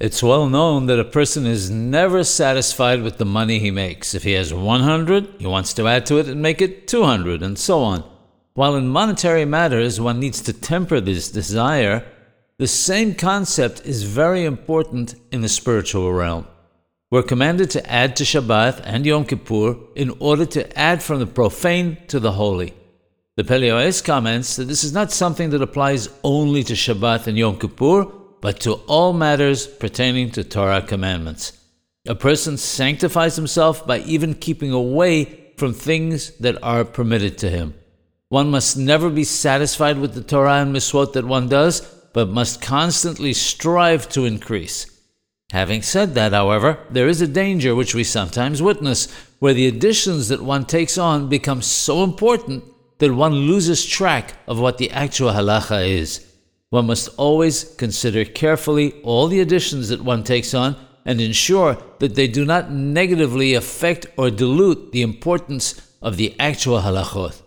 It's well known that a person is never satisfied with the money he makes. If he has 100, he wants to add to it and make it 200, and so on. While in monetary matters one needs to temper this desire, the same concept is very important in the spiritual realm. We're commanded to add to Shabbat and Yom Kippur in order to add from the profane to the holy. The Pele Yoetz comments that this is not something that applies only to Shabbat and Yom Kippur, but to all matters pertaining to Torah commandments. A person sanctifies himself by even keeping away from things that are permitted to him. One must never be satisfied with the Torah and Miswot that one does, but must constantly strive to increase. Having said that, however, there is a danger which we sometimes witness, where the additions that one takes on become so important that one loses track of what the actual halacha is. One must always consider carefully all the additions that one takes on and ensure that they do not negatively affect or dilute the importance of the actual halachot.